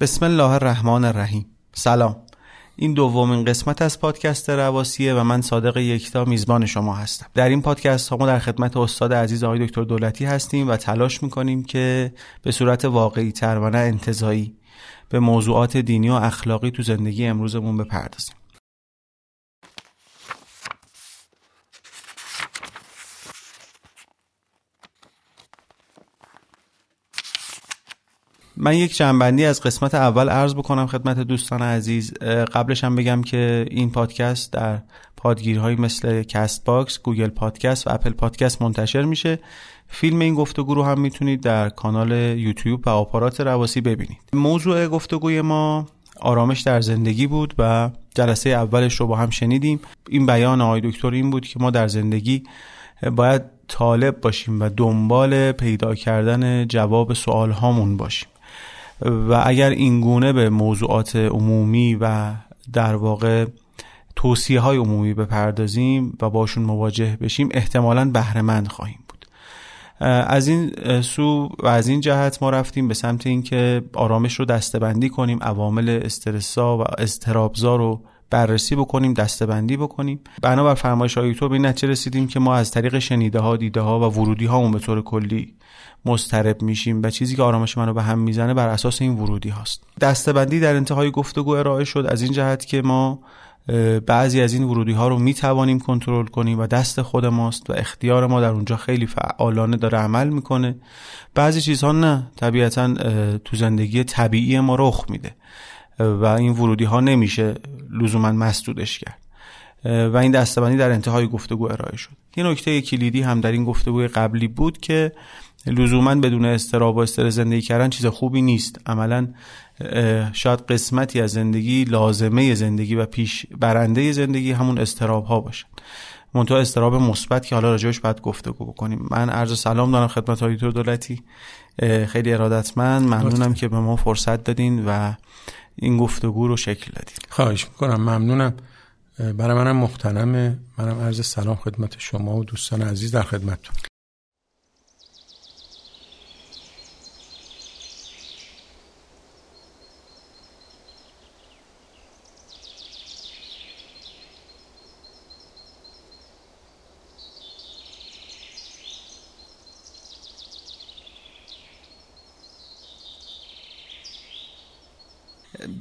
بسم الله الرحمن الرحیم. سلام. این دومین قسمت از پادکست رواسیه و من صادق یکتا میزبان شما هستم. در این پادکست ها ما در خدمت استاد عزیز آقای دکتر دولتی هستیم و تلاش می‌کنیم که به صورت واقعی تر و نه انتظایی به موضوعات دینی و اخلاقی تو زندگی امروزمون بپردازیم. من یک جمع‌بندی از قسمت اول عرض بکنم خدمت دوستان عزیز. قبلش هم بگم که این پادکست در پادگیرهایی مثل Castbox، Google Podcast و Apple Podcast منتشر میشه. فیلم این گفتگو رو هم می‌تونید در کانال یوتیوب و آپارات رواسی ببینید. موضوع گفتگوی ما آرامش در زندگی بود و جلسه اولش رو با هم شنیدیم. این بیان آقای دکتر این بود که ما در زندگی باید طالب باشیم و دنبال پیدا کردن جواب سوال هامون باشیم. و اگر این گونه به موضوعات عمومی و در واقع توصیه های عمومی بپردازیم و باشون مواجه بشیم احتمالا بهرهمند خواهیم بود. از این سو و از این جهت ما رفتیم به سمت اینکه آرامش رو دستبندی کنیم عوامل استرسا و استرابزا رو بررسی بکنیم دستبندی بکنیم. بنابر فرمایش های تو به نتیجه رسیدیم که ما از طریق شنیده ها دیده ها و ورودی هامون به طور کلی مضطرب میشیم و چیزی که آرامش منو به هم می‌زنه بر اساس این ورودی هاست. دستبندی در انتهای گفتگو ارائه شد. از این جهت که ما بعضی از این ورودی ها رو می توانیم کنترل کنیم و دست خود ماست و اختیار ما در اونجا خیلی فعالانه داره عمل می‌کنه. بعضی چیزها نه طبیعتا تو زندگی طبیعی ما رخ میده. و این ورودی ها نمیشه لزوما مسدودش کرد. و این دستبندی در انتهای گفتگو ارائه شد. یه نکته کلیدی هم در این گفتگوی قبلی بود که لزوما بدون استراب و استرس زندگی کردن چیز خوبی نیست. عملا شاید قسمتی از زندگی لازمه زندگی و پیش برنده زندگی همون استراب ها باشن. منتها استراب مثبت که حالا راجعش باید گفتگو بکنیم. من عرض سلام دارم خدمت های دولتی. خیلی ارادتمند. ممنونم که به ما فرصت دادین و این گفتگو رو شکل دادین خواهش می‌کنم ممنونم. برای منم مختنمه منم عرض سلام خدمت شما و دوستان عزیز در خدمتتون.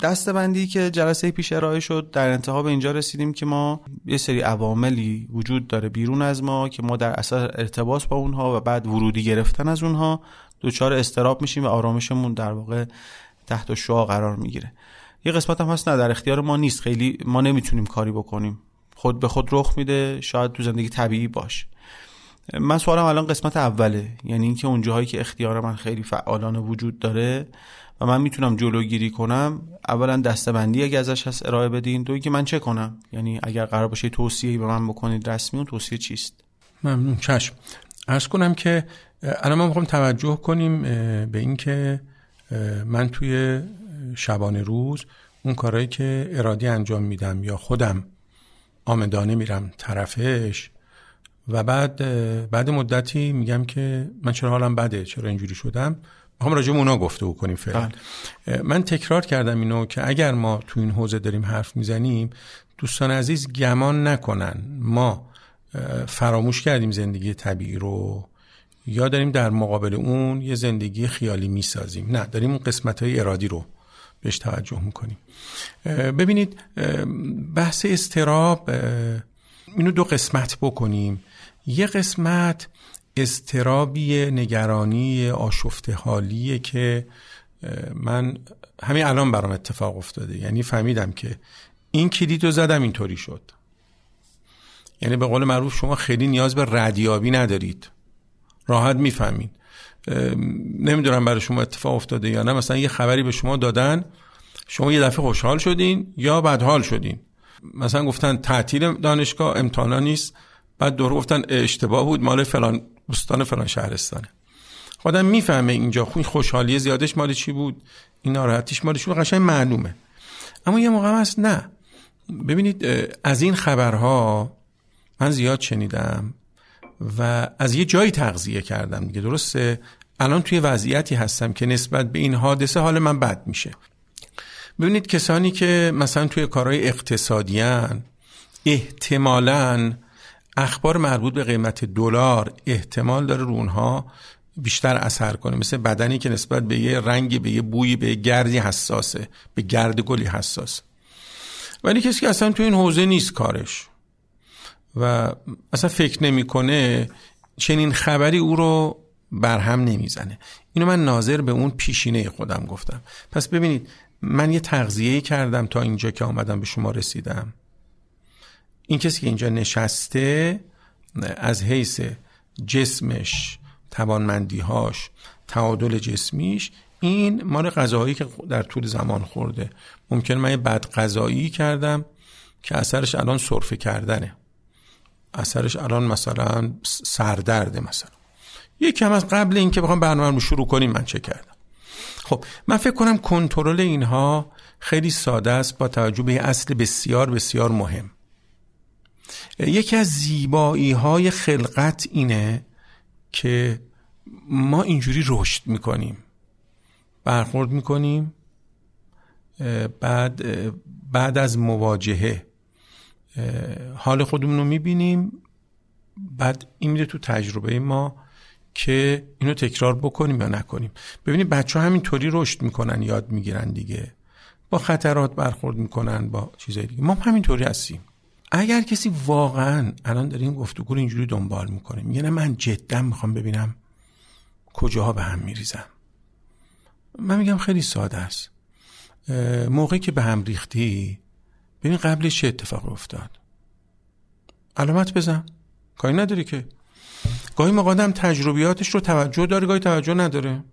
دستبندی که جلسه پیش ارائه شد در انتها به اینجا رسیدیم که ما یه سری عواملی وجود داره بیرون از ما که ما در اثر ارتباط با اونها و بعد ورودی گرفتن از اونها دچار استراب میشیم و آرامشمون در واقع تحت شعا قرار می‌گیره. یه قسمت هم هست نه در اختیار ما نیست. خیلی ما نمی‌تونیم کاری بکنیم. خود به خود رخ میده شاید تو زندگی طبیعی باشه من سوالم الان قسمت اوله یعنی اینکه اون جاهایی که اختیار من خیلی فعالانه وجود داره و من می‌تونم جلوگیری کنم اولا دستبندی اگه ازش هست ارائه بدین. دو که من چه کنم؟ یعنی اگر قرار باشه توصیه به من بکنید رسمی اون توصیه چیست؟ ممنون. چشم. ارز کنم که الان ما می‌خوام توجه کنیم به اینکه من توی شبانه روز اون کارهایی که ارادی انجام میدم یا خودم آمدانه میرم طرفش و بعد بعد مدتی میگم که من چرا حالم بده؟ چرا اینجوری شدم؟ هم راجع به اونا گفته کنیم فعلا. بله. من تکرار کردم اینو که اگر ما تو این حوزه داریم حرف می‌زنیم دوستان عزیز گمان نکنن. ما فراموش کردیم زندگی طبیعی رو. یا داریم در مقابل اون یه زندگی خیالی می‌سازیم. نه داریم اون قسمت های ارادی رو بهش توجه می‌کنیم. ببینید بحث استراب اینو دو قسمت بکنیم. یه قسمت استرابی نگرانی آشفته حالیه که من همین الان برام اتفاق افتاده. یعنی فهمیدم که این کلید رو زدم اینطوری شد. یعنی به قول معروف شما خیلی نیاز به ردیابی ندارید. راحت می‌فهمید. نمی‌دونم برای شما اتفاق افتاده یا نه. مثلا یه خبری به شما دادن شما یه دفعه خوشحال شدین یا بدحال شدین. مثلا گفتن تعطیل دانشگاه امتحانا نیست. بعد دور گفتن اشتباه بود مال فلان بستان فلان شهرستانه. خودم می‌فهمه اینجا خوی خوشحالی زیادش مال چی بود این ناراحتیش مال چی بود قشنگ معلومه. اما یه موقع هست نه. ببینید از این خبرها من زیاد شنیدم و از یه جایی تغذیه کردم دیگه درسته؟ الان توی وضعیتی هستم که نسبت به این حادثه حال من بد میشه. ببینید کسانی که مثلا توی کارهای اقتصادی احتمالاً اخبار مربوط به قیمت دلار احتمال داره رونها بیشتر اثر کنه. مثل بدنی که نسبت به یه رنگی به یه بویی به یه گردی حساسه. به گرد گلی حساس ولی کسی که اصلا تو این حوزه نیست کارش. و اصلا فکر نمی‌کنه چنین خبری او رو برهم نمی‌زنه. اینو من ناظر به اون پیشینه خودم گفتم. پس ببینید من یه تغذیه کردم تا اینجا که آمدم به شما رسیدم. این کسی که اینجا نشسته از حیث جسمش توانمندیهاش تعادل جسمیش این مال غذاهایی که در طول زمان خورده. ممکن من یه بد غذایی کردم که اثرش الان سرفه کردنه. اثرش الان مثلا سردرده مثلا. یه کم از قبل اینکه بخوام برنامه رو شروع کنیم من چه کردم؟ خب من فکر کنم کنترل اینها خیلی ساده است با توجه به اصل بسیار بسیار مهم. یکی از زیبایی های خلقت اینه که ما اینجوری رشد می‌کنیم. برخورد می‌کنیم بعد بعد از مواجهه. حال خودمون رو می‌بینیم بعد این میده تو تجربه ما که اینو تکرار بکنیم یا نکنیم. ببینید بچه همینطوری رشد می‌کنن یاد می‌گیرن دیگه. با خطرات برخورد می‌کنن با چیزای دیگه. ما همینطوری هستیم. اگر کسی واقعا الان داره این گفتگو رو اینجوری دنبال می‌کنه میگه نه من جدا می‌خوام ببینم کجاها به هم میریزم. من میگم خیلی ساده است. موقعی که به هم ریختی ببین قبلش چه اتفاق افتاد. علامت بزن. کاری نداری که. گاهی مقادم تجربیاتش رو توجه داره گاهی توجه نداره.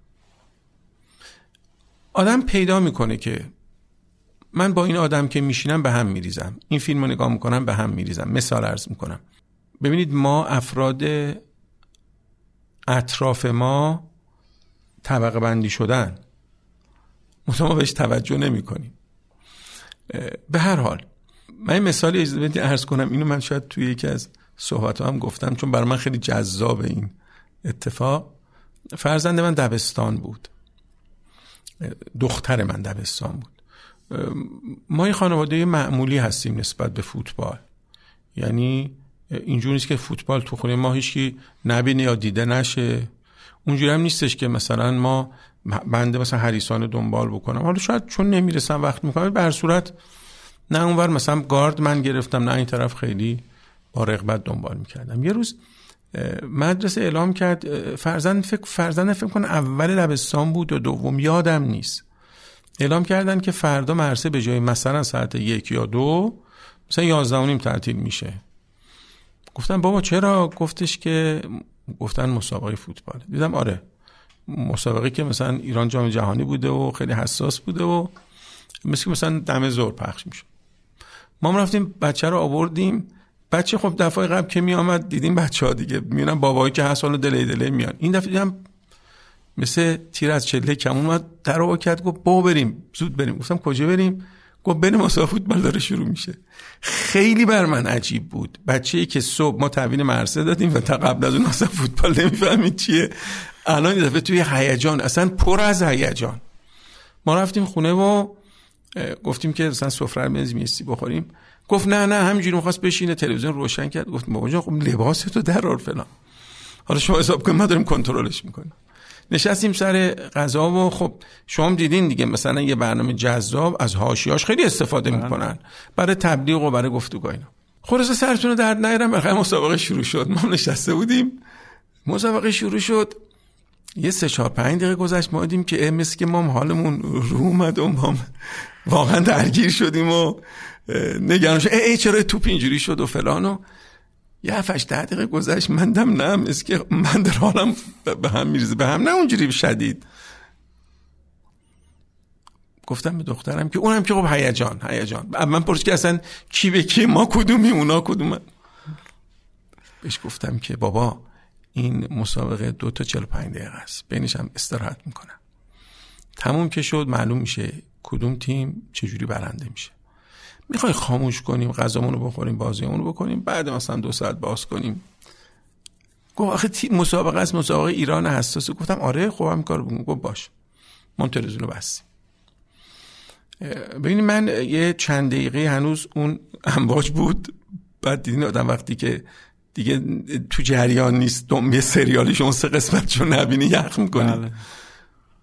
آدم پیدا می‌کنه که من با این آدم که میشینم به هم میریزم. این فیلم رو نگاه می‌کنم به هم میریزم. مثال ارز می‌کنم. ببینید ما افراد اطراف ما طبقه بندی شدن. ما بهش توجه نمی کنیم به هر حال من این مثالی اجازه ارز کنم. اینو من شاید توی یکی از صحبت هم گفتم چون برای من خیلی جذاب این اتفاق. فرزند من دبستان بود. دختر من دبستان بود. ما یه خانواده معمولی هستیم نسبت به فوتبال. یعنی اینجوری نیست که فوتبال تو خونه ما هیچکی نبینه یا دیده نشه. اونجوری هم نیستش که مثلا ما بنده مثلا هریسان دنبال بکنم. حالا شاید چون نمی‌رسم وقت می‌کنم به صورت نه اونور مثلا گارد من گرفتم نه این طرف خیلی با رغبت دنبال می‌کردم. یه روز مدرسه اعلام کرد فرزند فکر فرزند فکر کنه اول لبستان بود و دوم یادم نیست. اعلام کردن که فردا مرسه به جای مثلا ساعت یک یا دو مثلا یازده و نیم تعطیل میشه. گفتم بابا چرا؟ گفتش که گفتن مسابقه فوتبال. دیدم آره مسابقه که مثلا ایران جام جهانی بوده و خیلی حساس بوده و مثل مثلا دم زور پخش میشه ما رفتیم بچه رو آوردیم. بچه خب دفعه قبل که می آمد دیدیم بچه ها دیگه. میونن بابایی که هست حالا دلی دلی میان. این دفعه دیدم مثل تیر از چله کمون اومد در کرد گفت با بریم زود بریم. گفتم کجا بریم؟ گفت بریم مسابقه فوتبال داره شروع میشه. خیلی بر من عجیب بود. بچه ای که صبح ما تحویل مرسه دادیم و تا قبل از اون اصلا فوتبال نمی‌فهمید چیه. الان دفعه توی هیجان اصلا پر از هیجان. ما رفتیم خونه و گفتیم که مثلا سفره میز میستی بخوریم. گفت نه نه همینجوری می‌خواست بشینه. تلویزیون روشن کرد. گفت بابا جان خب لباس تو درار فلان. حالا شما حساب کن ما داریم کنترلش می‌کنیم. نشستیم سر غذا و خب شما دیدین دیگه مثلا یه برنامه جذاب از هاشیاش خیلی استفاده بله. می‌کنن برای تبلیغ و برای گفتگو اینا. خلاص سرتون رو درد نیارم بخیر مسابقه شروع شد. ما نشسته بودیم. مسابقه شروع شد. یه سه چهار پنج دقیقه گذشت ما دیدیم که مثل که ما حالمون رو اومد و ما واقعا درگیر شدیم و نگران شد. ای, ای چرا توپ اینجوری شد و فلان و یه هفتش ده دقیقه گذشت من دم نه مثل که من در حالم به هم میریزه. به هم نه اونجوری شدید. گفتم به دخترم که اونم که خب هیجان هیجان. من پرس که اصلا کی به کی ما کدومی اونا کدوم؟ بهش گفتم که بابا این مسابقه دو تا چل پنج دقیقه است. بینش هم استراحت می‌کنم. تموم که شد معلوم میشه کدوم تیم چجوری برنده میشه. می‌خوای خاموش کنیم غذامونو بخوریم بازیمونو بکنیم بعد مثلا دو ساعت باز کنیم. گفت آخه مسابقه است مسابقه ایران حساسه گفتم آره خب هم کار بگم گفت باش. ما تلویزیون رو بستیم ببینید من یه چند دقیقه هنوز اون امواج بود. بعد دیدین آدم وقتی که دیگه تو جریان نیست دوم یه سریالی شما سه قسمت نبینی یخ می‌کنی بله.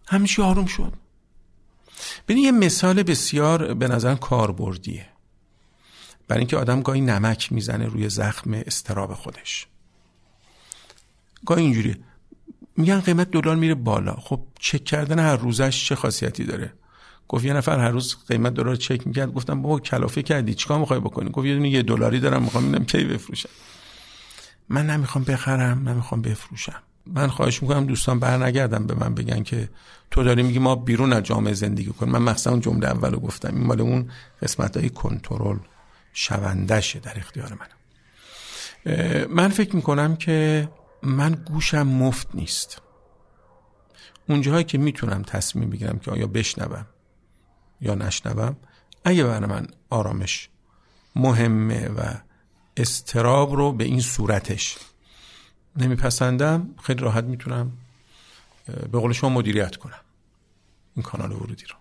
همیشه آروم شد ببین یه مثال بسیار به نظر کاربردیه. برای اینکه آدم گاهی نمک می‌زنه روی زخم استراب خودش. گاهی اینجوری میگن قیمت دلار میره بالا. خب چک کردن هر روزش چه خاصیتی داره؟ گفت یه نفر هر روز قیمت دلار چک می‌کرد. گفتم بابا کلافه کردی. چیکار می‌خوای بکنی؟ گفت یه یه دلاری دارم. می‌خوام اینم کی بفروشم من نمی‌خوام بخرم. نمی‌خوام بفروشم. من خواهش می‌کنم دوستان برنگردم به من بگن که تو داری میگی ما بیرون از جامعه زندگی کنیم. من مخصوصا اون جمله اولو گفتم. این مال اون قسمت کنترل. شوندشه در اختیار من من فکر می‌کنم که من گوشم مفت نیست. اونجاهایی که می‌تونم تصمیم بگیرم که آیا بشنوم یا نشنوم اگه برای من آرامش مهمه و استراب رو به این صورتش نمیپسندم خیلی راحت می‌تونم به قول شما مدیریت کنم این کانال ورودی رو.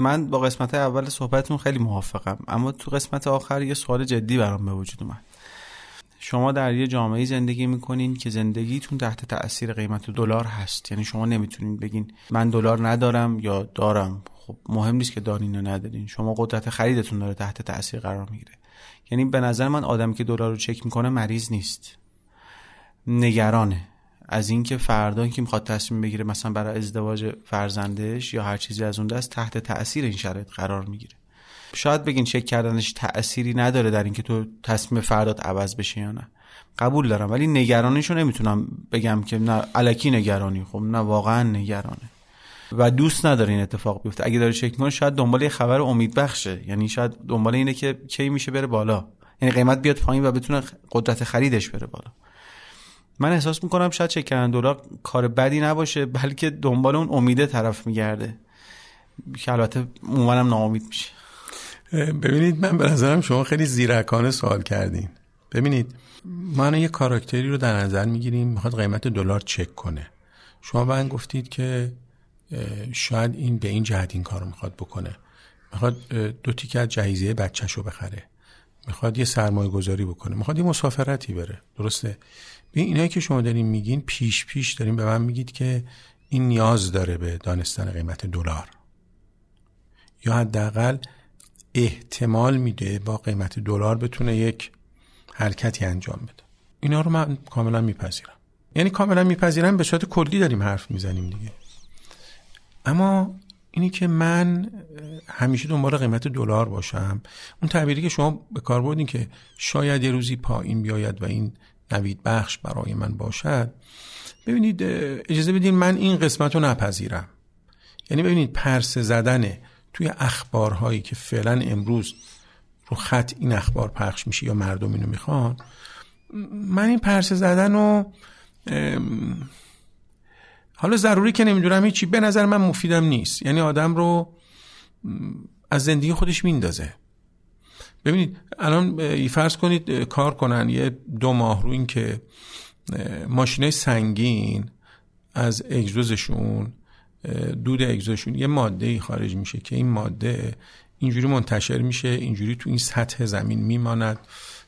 من با قسمت اول صحبتتون خیلی موافقم اما تو قسمت آخر یه سوال جدی برام به وجود اومد. شما در یه جامعه زندگی می‌کنین که زندگیتون تحت تاثیر قیمت دلار هست. یعنی شما نمی‌تونین بگین من دلار ندارم یا دارم. خب مهم نیست که دارین یا ندارین. شما قدرت خریدتون داره تحت تاثیر قرار می‌گیره. یعنی به نظر من آدمی که دلار رو چک می‌کنه مریض نیست. نگرانه. از اینکه فردا که می‌خواد تصمیم بگیره مثلا برای ازدواج فرزندش یا هر چیزی از اون دست تحت تاثیر این شرایط قرار می‌گیره. شاید بگین چک کردنش تأثیری نداره در اینکه تو تصمیم فردات عوض بشه یا نه. قبول دارم ولی نگرانیشو نمی‌تونم بگم که نه علکی نگرانی خب نه واقعا نگرانه. و دوست نداره این اتفاق بیفته. اگه داره چک کنه شاید دنبال یه خبر امید بخشه یعنی شاید دنبال اینه که کی میشه بره بالا. یعنی قیمت بیاد پایین و بتونه قدرت خریدش بره بالا. من احساس می‌کنم شاید چک کردن دلار کار بدی نباشه بلکه دنبال اون امیده طرف میگرده. که البته عموما ناامید میشه. ببینید من به نظرم شما خیلی زیرکانه سوال کردین. ببینید ما یه کاراکتری رو در نظر می‌گیریم می‌خواد قیمت دلار چک کنه. شما من گفتید که شاید این به این جهت این کار رو می‌خواد بکنه. می‌خواد دو تیکه از جهیزیه بچهش بخره. می‌خواد یه سرمایه گذاری بکنه. می‌خواد یه مسافرتی بره. درسته؟ به اینایی که شما دارین میگین پیش پیش دارین به من میگید که این نیاز داره به دانستن قیمت دلار. یا حداقل احتمال میده با قیمت دلار بتونه یک حرکتی انجام بده. اینا رو من کاملا میپذیرم. یعنی کاملا میپذیرم به صورت کلی داریم حرف می‌زنیم دیگه. اما اینی که من همیشه دنبال قیمت دلار باشم اون تعبیری که شما به کار بردین که شاید یه روزی پایین بیاید و این نوید بخش برای من باشد ببینید اجازه بدین من این قسمت رو نپذیرم. یعنی ببینید پرس زدن توی اخبارهایی که فعلا امروز رو خط این اخبار پخش میشه یا مردم اینو می‌خوان من این پرسه زدن رو حالا ضروری که نمی‌دونم هیچی به نظر من مفیدم نیست. یعنی آدم رو از زندگی خودش میندازه. ببینید الان فرض کنید کار کنن یه دو ماه رو این که ماشینه سنگین از اگزوزشون دود اگزوزشون یه ماده خارج میشه که این ماده اینجوری منتشر میشه اینجوری تو این سطح زمین میماند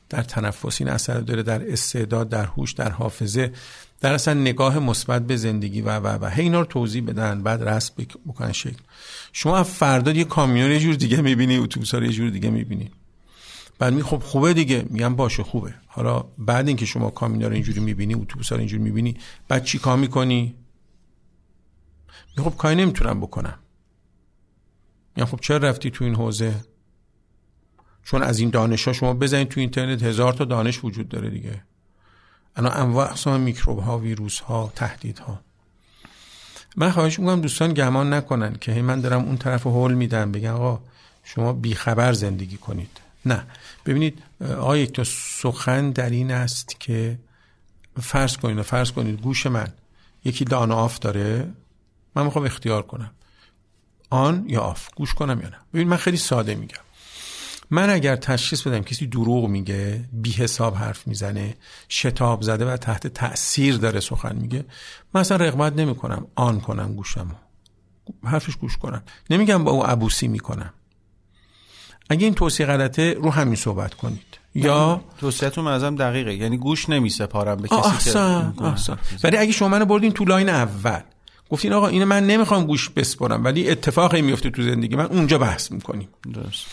در تنفس این اثر داره در استعداد در هوش در حافظه در اصلا نگاه مثبت به زندگی و و و. هی اینا رو توضیح بدن بعد رسم بکنن شکل. شما فردا یه کامیون یه جور دیگه می‌بینی اتوبوس یه جور دیگه می‌بینی. بعد می خب خوبه دیگه. میگم باشه خوبه. حالا بعد اینکه شما کامینا رو اینجوری می‌بینی اتوبوس رو اینجوری می‌بینی بعد چی کار می‌کنی؟ می خب کاری نمی‌تونم بکنم. یا خب چرا رفتی تو این حوزه؟ چون از این دانش ها شما بزنید تو اینترنت هزار تا دانش وجود داره دیگه. انا انواع اقسام میکروب ها ویروس ها تهدید ها من خواهش می‌کنم دوستان گمان نکنن که من دارم اون طرف هول میدم. بگم آقا شما بیخبر زندگی کنید. نه. ببینید آقای یک تا سخن در این است که فرض کنید و فرض کنید گوش من. یکی on off داره من می‌خوام اختیار کنم. on یا off؟ گوش کنم یا نه؟ ببین من خیلی ساده میگم. من اگر تشخیص بدم کسی دروغ میگه بی حساب حرف می‌زنه شتاب زده و تحت تاثیر داره سخن میگه من اصلا رغبت نمی‌کنم آن کنم گوشمو. حرفش گوش کنم. نمیگم با او عبوسی می‌کنم. اگه این توصیه غلطه رو همین صحبت کنید. یا توصیهتون ازم دقیقه. یعنی گوش نمیسپارم به کسی که ولی اگه شما منو بردین تو لاین اول گفتین آقا اینو من نمی‌خوام گوش بسپرم ولی اتفاقی میفته تو زندگی من اونجا بحث می‌کنیم. درست.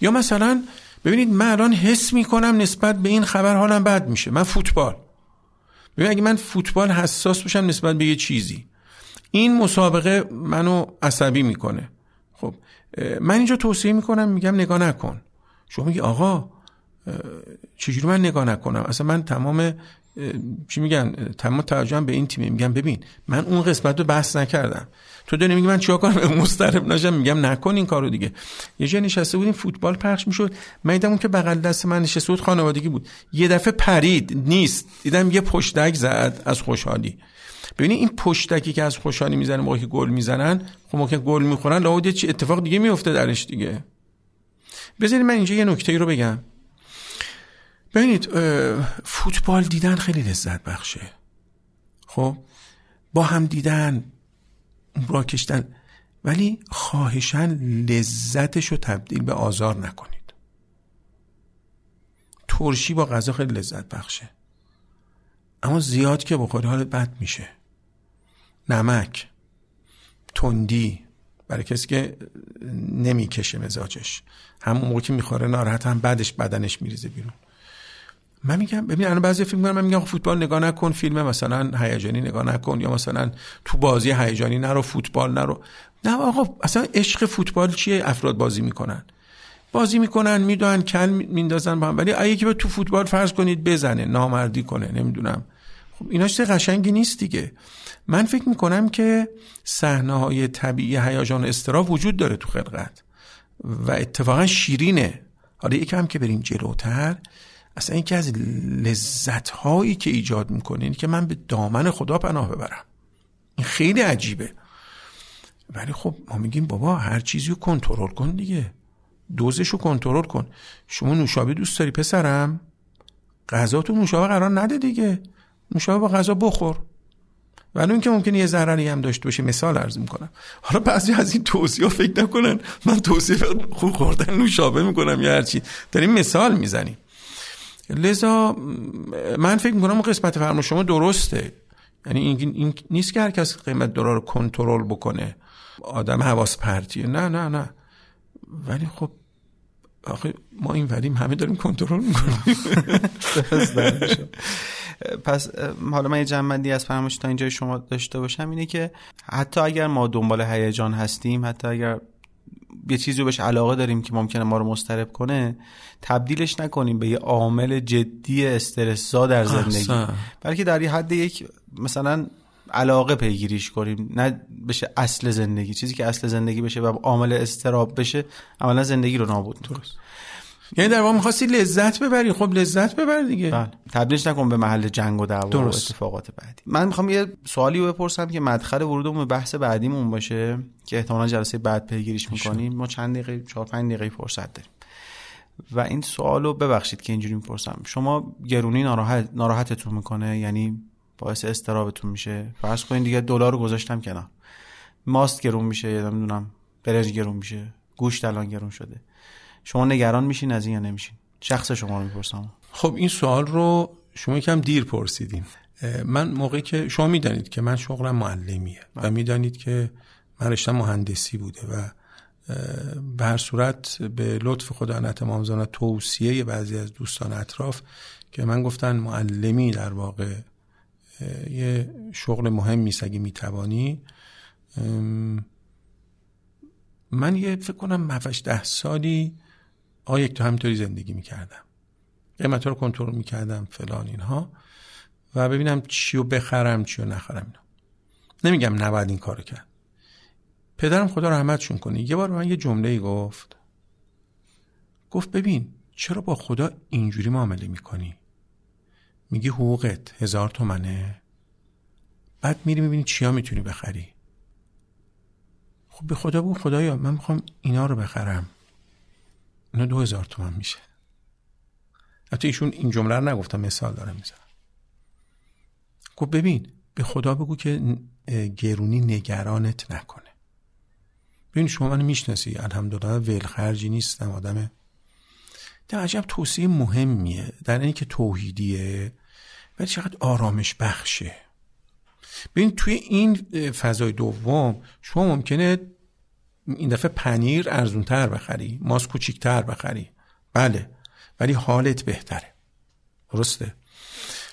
یا مثلا ببینید من الان حس می‌کنم نسبت به این خبر حالم بد میشه. من فوتبال. ببین اگه من فوتبال حساس باشم نسبت به یه چیزی. این مسابقه منو عصبی می‌کنه. من اینجا توصیه می‌کنم میگم نگاه نکن. شما میگی آقا چجوری من نگاه نکنم؟ اصلا من تمام چی میگن تمام توجهم به این تیم میگم ببین من اون قسمت رو بحث نکردم. تو داری میگی من چیکار کنم؟ مسترب نشم. میگم نکن این کارو دیگه. یه جا نشسته بودیم فوتبال پخش می‌شد. من دیدم اون که بغل دست من نشسته بود خانوادگی بود. یه دفعه پرید نیست. دیدم یه پشتک زد از خوشحالی. ببینید این پشتکی که از خوشحالی می‌زنه موقعی که گل می‌زنن خب موقع گل می‌خورن لابد چی اتفاق دیگه میفته درش دیگه. بذارید من اینجا یه نکته ای رو بگم. ببینید فوتبال دیدن خیلی لذت بخشه. خب با هم دیدن را کشتن ولی خواهشن لذتش رو تبدیل به آزار نکنید. ترشی با غذا خیلی لذت بخشه. اما زیاد که بخوری حالت بد میشه. نمک تندی برای کسی که نمی‌کشه مزاجش. همون موقع که می‌خوره ناراحت هم بعدش بدنش میریزه بیرون. من میگم ببین الان بعضی فیلم من میگم فوتبال نگاه نکن فیلم مثلا هیجانی نگاه نکن یا مثلا تو بازی هیجانی نرو فوتبال نرو. نه آقا اصلا عشق فوتبال چیه؟ افراد بازی می‌کنن. بازی می‌کنن می‌دونن کل میندازن با هم. ولی اگه که تو فوتبال فرض کنید بزنه نامردی کنه نمی‌دونم. خب ایناش قشنگی نیست دیگه. من فکر می‌کنم که صحنه های طبیعی هیجان استرا وجود داره تو خلقت و اتفاقا شیرینه. حالا یکم که بریم جلوتر اصلا یکی از لذت هایی که ایجاد می‌کنه اینه که من به دامن خدا پناه ببرم. این خیلی عجیبه. ولی خب ما میگیم بابا هر چیزی رو کنترل کن دیگه. دوزش رو کنترل کن. شما نوشابه دوست داری پسرم؟ غذا تو نوشابه قرار نده دیگه. نوشابه با غذا بخور. ولی اون که ممکنه یه ضرری هم داشته باشه مثال عرض می‌کنم. حالا بعضی از این توصیه فکر نکنن. من توصیه خوب خوردن نوشابه می‌کنم یا هرچی داریم مثال می‌زنیم. لذا من فکر می‌کنم قسمت فرما شما درسته. یعنی این, نیست که هر کس قیمت دلار رو کنترل بکنه. آدم حواس پرتیه. نه نه نه. ولی خب آخه ما این وریم همه داریم کنترل می‌کنیم. پس حالا من یه جنبندی از فرمایش تا اینجا شما داشته باشم اینه که حتی اگر ما دنبال هیجان هستیم حتی اگر یه چیزی رو بهش علاقه داریم که ممکنه ما رو مسترب کنه تبدیلش نکنیم به یه عامل جدی استرسا در زندگی. بلکه در حد یک مثلا علاقه پیگیریش کنیم. نه بشه اصل زندگی. چیزی که اصل زندگی بشه و عامل استراب بشه عملا زندگی رو نابود درست. یعنی در واقع می‌خواستی لذت ببری. خب لذت ببر دیگه. بله. تبدیلش نکن به محل جنگ و دعوا و اتفاقات بعدی. من می‌خوام یه سوالی رو بپرسم که مدخل ورودمون به بحث بعدیمون باشه که احتمالا جلسه بعد پیگیریش می‌کنیم. ما چند دقیقه 4 5 دقیقه فرصت داریم. و این سوالو ببخشید که اینجوری می‌پرسم. شما گرونی ناراحت ناراحتتون می‌کنه؟ یعنی باعث استرابتون میشه؟ فرض کنید دیگه دلار رو گذاشتم کنار. ماست گرون میشه یا نمی‌دونم برنج گرون میشه گوشت الان گرون شده. شما نگران میشین از این یا نمیشین؟ شخص شما رو می‌پرسم. خب این سوال رو شما یکم دیر پرسیدین. من موقعی که شما می‌دانید که من شغلم معلمیه و بله. می‌دانید که من رشتم مهندسی بوده و به هر صورت به لطف خدا نتمام توصیه بعضی از دوستان اطراف که من گفتن معلمی در واقع یه شغل مهم است اگه می‌توانی. من یه فکر کنم مفش ده سالی یک تو همینطوری زندگی می‌کردم. قیمت رو کنترل می‌کردم فلان اینها. و ببینم چی رو بخرم چی رو نخرم اینا. نمیگم نباید این کارو کرد. پدرم خدا رحمتشون کنه. یه بار من یه جمله ای گفت. گفت ببین چرا با خدا اینجوری معامله می‌کنی؟ میگی حقوقت هزار تومنه. بعد میری می‌بینی چیا می‌تونی بخری. خب به خدا بگو خدایا من می‌خوام اینا رو بخرم. اینا دو هزار تومن میشه. حتی ایشون این جمله رو نگفتم مثال دارم می‌زنم. خب ببین به خدا بگو که گرونی نگرانت نکنه. ببین شما منو می‌شناسی. الحمدلله ولخرجی نیستم آدم در عجب توصیه مهمیه. در اینی که توحیدیه ولی چقدر آرامش بخشه. ببین توی این فضای دوم شما ممکنه این دفعه پنیر ارزونتر بخری ماست کوچیکتر بخری. بله ولی حالت بهتره. درسته؟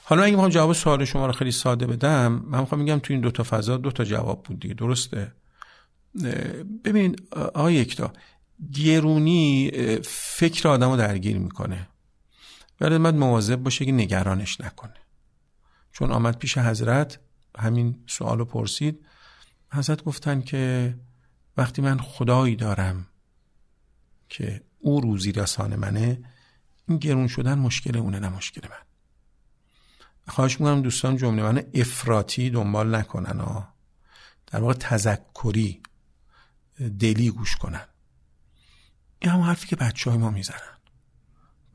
حالا اگه می‌خوام جواب سوال شما رو خیلی ساده بدم من می‌خوام میگم تو این دوتا فضا دوتا جواب بود دیگه. درسته؟ ببین آقای یکتا گرونی فکر آدم رو درگیر می‌کنه. ولی من مواظب باشه که نگرانش نکنه. چون آمد پیش حضرت همین سوال پرسید. حضرت گفتن که وقتی من خدایی دارم که او روزی رسان منه این گرون شدن مشکل اونه نه مشکل من. خواهش می‌کنم دوستان جمله من افراطی دنبال نکنن ها. در واقع تذکری دلی گوش کنن. این هم حرفی که بچه های ما می‌زنن.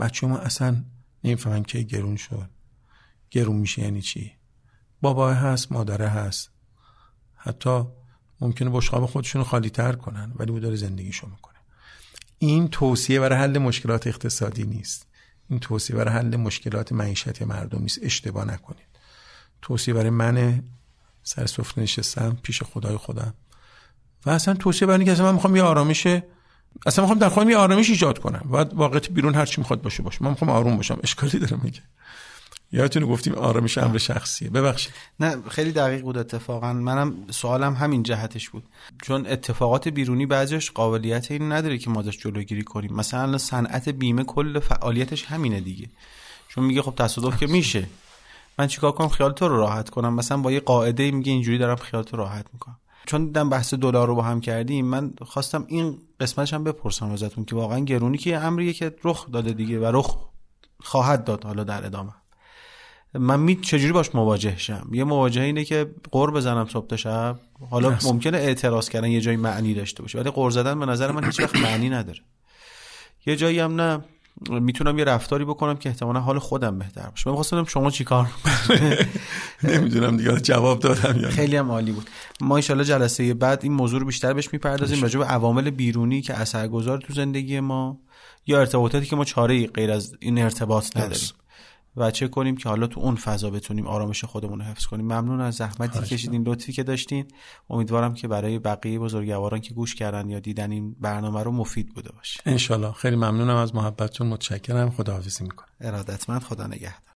بچه ما اصلا نمی‌فهمن که گرون شد. گرون میشه یعنی چی؟ بابا هست مادره هست. حتی ممکنه بشقاب خودشون رو خالی تر کنن ولی او داره زندگیشو می‌کنه. این توصیه برای حل مشکلات اقتصادی نیست. این توصیه برای حل مشکلات معیشتی مردم نیست. اشتباه نکنید. توصیه برای من سر سفره نشستم پیش خدای خودم. و اصلا توصیه برای اینکه من می‌خوام یه آرامش اصلا می‌خوام در خودم یه آرامش ایجاد کنم. و واقعیت بیرون هر چی می‌خواد باشه باشه. من می‌خوام آروم باشم. اشکالی داره میگه. یادتونه گفتیم آرامش امر شخصیه. ببخشید. نه خیلی دقیق بود اتفاقا. منم سوالم همین جهتش بود. چون اتفاقات بیرونی بعضیش قابلیت این نداره که ما ازش جلوگیری کنیم. مثلا صنعت بیمه کل فعالیتش همینه دیگه. چون میگه خب تصادف که میشه. من چیکار کنم؟ خیال تو رو راحت کنم. مثلا با یه قاعده میگه اینجوری دارم خیال تو راحت می‌کنم. چون دیدم بحث دلار رو با هم کردیم. من خواستم این قسمتش هم بپرسم ازتون که واقعا گرونی که امریه که رخ داده دیگه و رخ خواهد داد حالا در ادامه. من می چجوری باش مواجه شم؟ یه مواجهه اینه که قور بزنم صبح تا شب. حالا ممکنه اعتراض کردن یه جایی معنی داشته باشه ولی قور زدن به نظر من هیچ وقت معنی نداره. یه جایی هم نه. می‌تونم یه رفتاری بکنم که احتمالا حال خودم بهتر باشه. من خواستم شما چیکار نمی‌دونم دیگه جواب دادم یا خیلی هم عالی بود. ما ان جلسه بعد این موضوع رو بیشتر بهش می‌پردازیم راجع به عوامل بیرونی که اثرگذار تو زندگی ما یا ارتباطاتی که ما چاره غیر از این ارتباط نداریم. و چه کنیم که حالا تو اون فضا بتونیم آرامش خودمون رو حفظ کنیم. ممنون از زحمتی کشیدین لطفی که داشتین. امیدوارم که برای بقیه بزرگواران که گوش کردن یا دیدن این برنامه رو مفید بوده باشه. انشالله. خیلی ممنونم از محبتتون. متشکرم. خداحافظی می‌کنم. ارادتمند. خدا نگهدار.